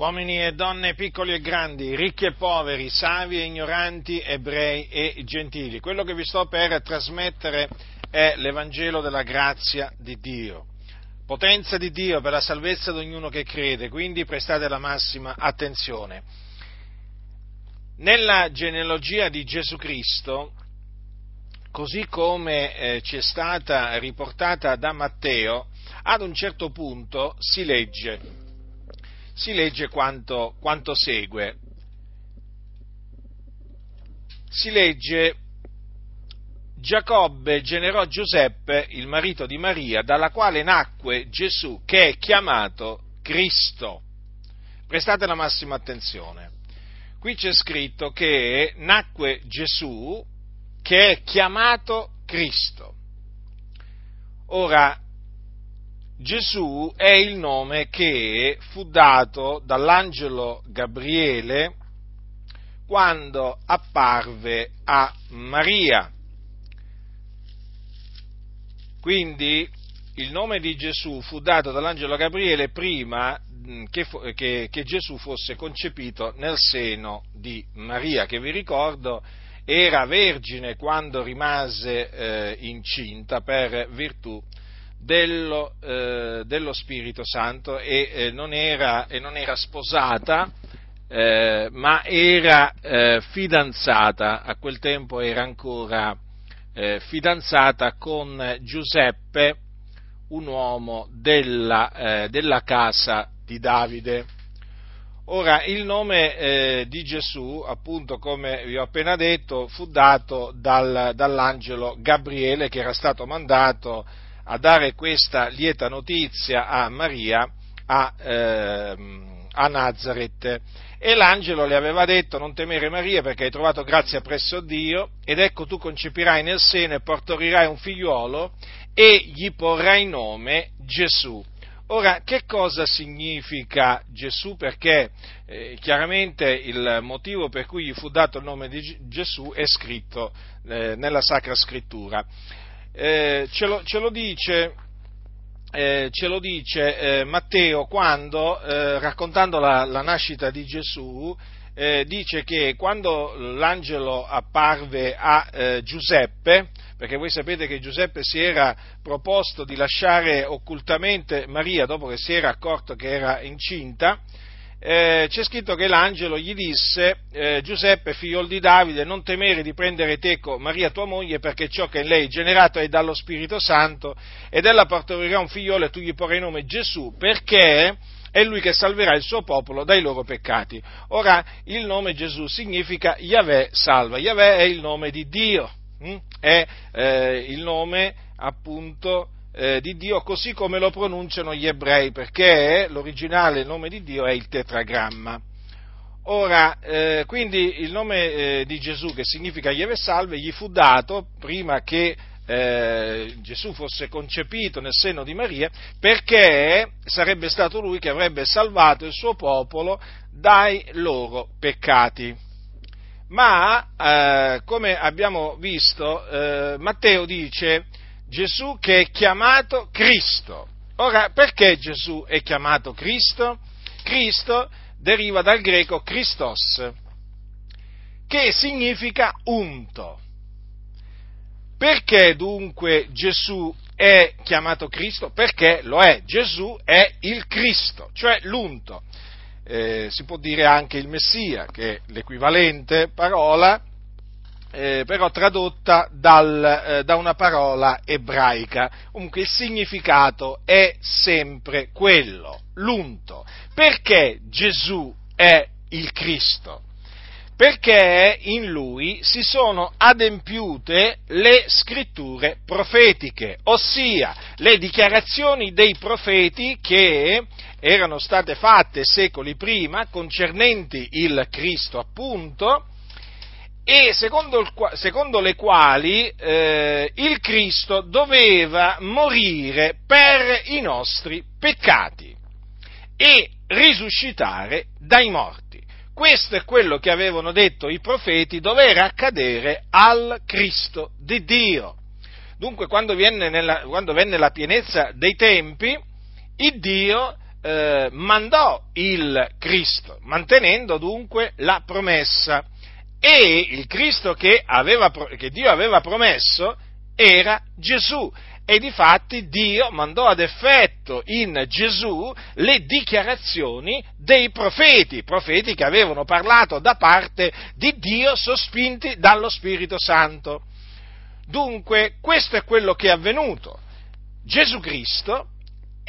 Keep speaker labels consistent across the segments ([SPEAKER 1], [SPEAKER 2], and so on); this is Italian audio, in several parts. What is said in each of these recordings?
[SPEAKER 1] uomini e donne, piccoli e grandi, ricchi e poveri, savi e ignoranti, ebrei e gentili. Quello che vi sto per trasmettere è l'Evangelo della grazia di Dio, potenza di Dio per la salvezza di ognuno che crede, quindi prestate la massima attenzione. Nella genealogia di Gesù Cristo, così come eh, ci è stata riportata da Matteo, ad un certo punto si legge si legge quanto, quanto segue. Si legge Giacobbe generò Giuseppe, il marito di Maria, dalla quale nacque Gesù, che è chiamato Cristo. Prestate la massima attenzione. Qui c'è scritto che nacque Gesù, che è chiamato Cristo. Ora, Gesù è il nome che fu dato dall'angelo Gabriele quando apparve a Maria. Quindi il nome di Gesù fu dato dall'angelo Gabriele prima che, che, che, Gesù fosse concepito nel seno di Maria, che vi ricordo era vergine quando rimase eh, incinta per virtù dello, eh, dello Spirito Santo e, eh, non, era, e non, era, sposata, eh, ma era eh, fidanzata, a quel tempo era ancora eh, fidanzata con Giuseppe, un uomo della, eh, della casa di Davide. Ora, il nome eh, di Gesù, appunto come vi ho appena detto, fu dato dal, dall'angelo Gabriele che era stato mandato a dare questa lieta notizia a Maria a, eh, a Nazareth. E l'angelo le aveva detto, non temere Maria perché hai trovato grazia presso Dio, ed ecco tu concepirai nel seno e portorirai un figliuolo e gli porrai nome Gesù. Ora, che cosa significa Gesù? Perché eh, chiaramente il motivo per cui gli fu dato il nome di Gesù è scritto eh, nella Sacra Scrittura eh, ce, lo, ce, lo, dice, eh, ce lo dice eh, Matteo quando, eh, raccontando la, la, nascita di Gesù, eh, dice che quando l'angelo apparve a Giuseppe, perché voi sapete che Giuseppe si era proposto di lasciare occultamente Maria dopo che si era accorto che era incinta, eh, c'è scritto che l'angelo gli disse, eh, Giuseppe, figlio di Davide, non temere di prendere teco Maria tua moglie, perché ciò che in lei è generato è dallo Spirito Santo, ed ella partorirà un figliolo e tu gli porrai nome Gesù, perché è lui che salverà il suo popolo dai loro peccati. Ora, il nome Gesù significa Yahweh salva, Yahweh è il nome di Dio, hm? è eh, il nome appunto eh, di Dio così come lo pronunciano gli ebrei, perché l'originale nome di Dio è il tetragramma. Ora, eh, quindi il nome eh, di Gesù, che significa Ieve Salve, gli fu dato prima che eh, Gesù fosse concepito nel seno di Maria, perché sarebbe stato lui che avrebbe salvato il suo popolo dai loro peccati. Ma, eh, come abbiamo visto, eh, Matteo dice Gesù che è chiamato Cristo. Ora, perché Gesù è chiamato Cristo? Cristo deriva dal greco Christos, che significa unto. Perché dunque Gesù è chiamato Cristo? Perché lo è, Gesù è il Cristo, cioè l'unto. Eh, si può dire anche il Messia, che è l'equivalente parola eh, però tradotta dal, eh, da una parola ebraica. Comunque il significato è sempre quello, l'unto. Perché Gesù è il Cristo? Perché in lui si sono adempiute le scritture profetiche, ossia le dichiarazioni dei profeti che erano state fatte secoli prima concernenti il Cristo appunto, e secondo, il, secondo le quali eh, il Cristo doveva morire per i nostri peccati e risuscitare dai morti. Questo è quello che avevano detto i profeti dover accadere al Cristo di Dio. Dunque, quando, nella, quando venne la pienezza dei tempi, il Dio eh, mandò il Cristo, mantenendo dunque la promessa. E il Cristo che, aveva, che Dio aveva promesso era Gesù. E difatti Dio mandò ad effetto in Gesù le dichiarazioni dei profeti, profeti che avevano parlato da parte di Dio sospinti dallo Spirito Santo. Dunque, questo è quello che è avvenuto. Gesù Cristo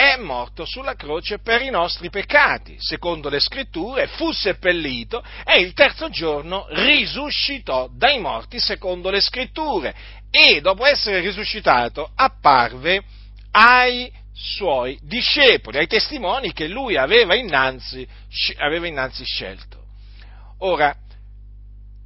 [SPEAKER 1] è morto sulla croce per i nostri peccati, secondo le scritture, fu seppellito e il terzo giorno risuscitò dai morti, secondo le scritture, e dopo essere risuscitato apparve ai suoi discepoli, ai testimoni che lui aveva innanzi, aveva innanzi scelto. Ora,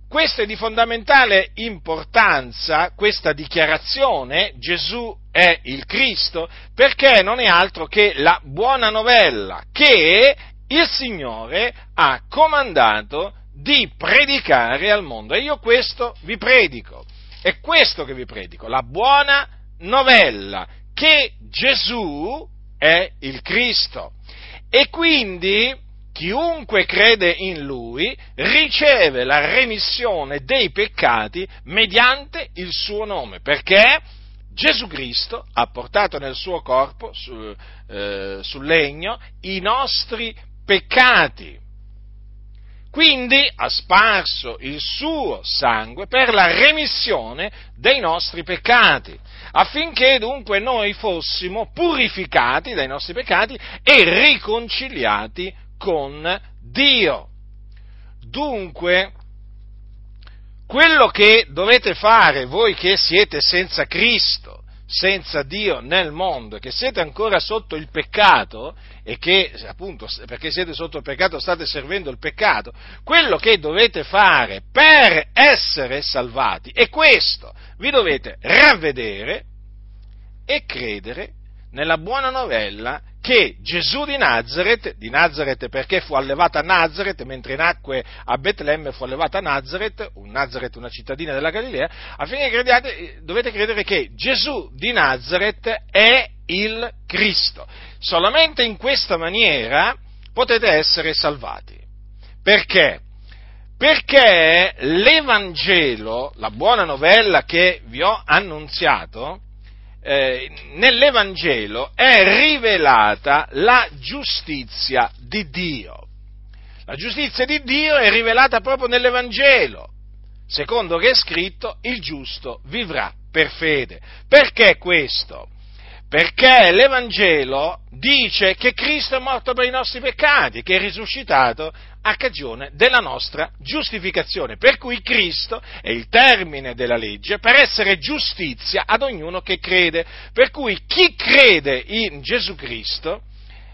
[SPEAKER 1] questo è di fondamentale importanza, questa dichiarazione, Gesù è il Cristo, perché non è altro che la buona novella che il Signore ha comandato di predicare al mondo. E io questo vi predico. È questo che vi predico, la buona novella, che Gesù è il Cristo. E quindi chiunque crede in lui riceve la remissione dei peccati mediante il suo nome, perché Gesù Cristo ha portato nel suo corpo, su, eh, sul legno, i nostri peccati. Quindi ha sparso il suo sangue per la remissione dei nostri peccati, affinché dunque noi fossimo purificati dai nostri peccati e riconciliati con Dio. Dunque, quello che dovete fare voi che siete senza Cristo, senza Dio nel mondo, che siete ancora sotto il peccato e che appunto perché siete sotto il peccato state servendo il peccato, quello che dovete fare per essere salvati è questo, vi dovete ravvedere e credere nella buona novella che Gesù di Nazareth, di Nazareth perché fu allevato a Nazareth, mentre nacque a Betlemme fu allevato a Nazareth, un Nazareth una cittadina della Galilea, affinché crediate, dovete credere che Gesù di Nazareth è il Cristo. Solamente in questa maniera potete essere salvati. Perché? Perché l'Evangelo, la buona novella che vi ho annunziato, eh, nell'Evangelo è rivelata la giustizia di Dio. La giustizia di Dio è rivelata proprio nell'Evangelo, secondo che è scritto il giusto vivrà per fede. Perché questo? Perché l'Evangelo dice che Cristo è morto per i nostri peccati, che è risuscitato a cagione della nostra giustificazione, per cui Cristo è il termine della legge per essere giustizia ad ognuno che crede, per cui chi crede in Gesù Cristo,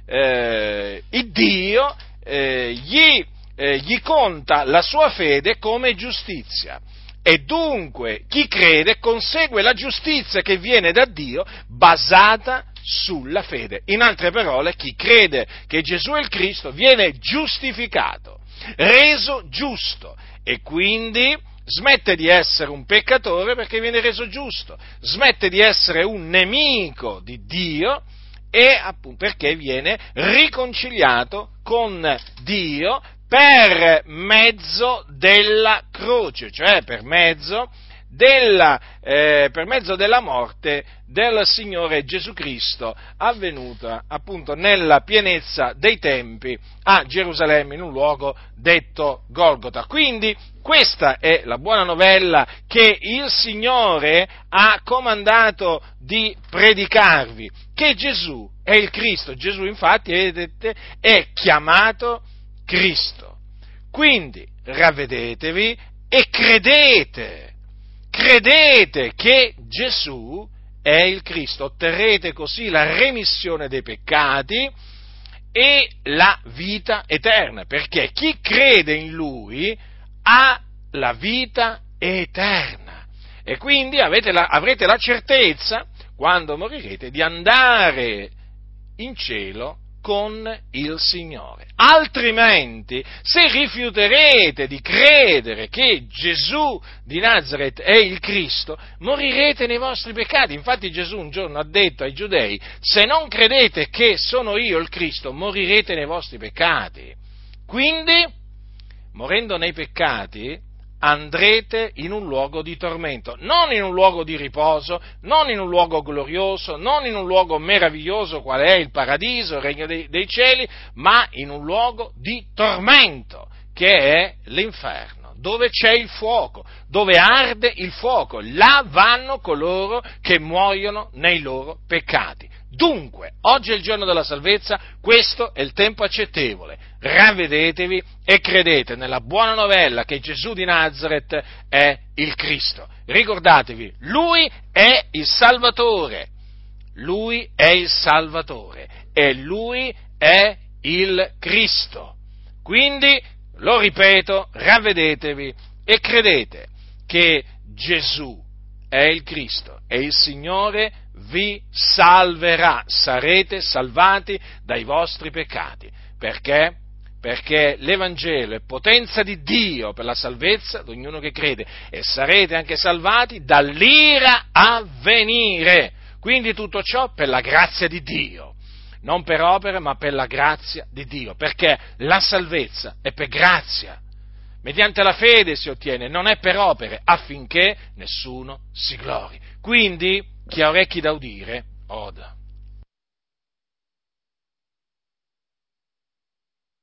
[SPEAKER 1] eh, il Dio eh, gli, eh, gli conta la sua fede come giustizia. E dunque chi crede consegue la giustizia che viene da Dio basata sulla fede. In altre parole, chi crede che Gesù è il Cristo viene giustificato, reso giusto e quindi smette di essere un peccatore perché viene reso giusto, smette di essere un nemico di Dio e appunto perché viene riconciliato con Dio per mezzo della croce, cioè per mezzo della, eh, per mezzo della morte del Signore Gesù Cristo, avvenuta appunto nella pienezza dei tempi a Gerusalemme, in un luogo detto Golgota. Quindi questa è la buona novella che il Signore ha comandato di predicarvi, che Gesù è il Cristo. Gesù infatti, vedete, è chiamato Cristo. Quindi ravvedetevi e credete, credete che Gesù è il Cristo, otterrete così la remissione dei peccati e la vita eterna, perché chi crede in Lui ha la vita eterna. E quindi la, avrete la certezza, quando morirete, di andare in cielo con il Signore. Altrimenti, se rifiuterete di credere che Gesù di Nazareth è il Cristo, morirete nei vostri peccati. Infatti Gesù un giorno ha detto ai giudei, se non credete che sono io il Cristo, morirete nei vostri peccati. Quindi, morendo nei peccati, andrete in un luogo di tormento, non in un luogo di riposo, non in un luogo glorioso, non in un luogo meraviglioso qual è il paradiso, il regno dei, dei cieli, ma in un luogo di tormento, che è l'inferno, dove c'è il fuoco, dove arde il fuoco, là vanno coloro che muoiono nei loro peccati. Dunque, oggi è il giorno della salvezza, questo è il tempo accettevole. Ravvedetevi e credete nella buona novella che Gesù di Nazareth è il Cristo. Ricordatevi, Lui è il Salvatore. Lui è il Salvatore e Lui è il Cristo. Quindi, lo ripeto, ravvedetevi e credete che Gesù è il Cristo e il Signore vi salverà, sarete salvati dai vostri peccati. Perché? Perché l'Evangelo è potenza di Dio per la salvezza di ognuno che crede e sarete anche salvati dall'ira a venire. Quindi tutto ciò per la grazia di Dio, non per opere ma per la grazia di Dio, perché la salvezza è per grazia, mediante la fede si ottiene, non è per opere, affinché nessuno si glori. Quindi chi ha orecchi da udire, oda.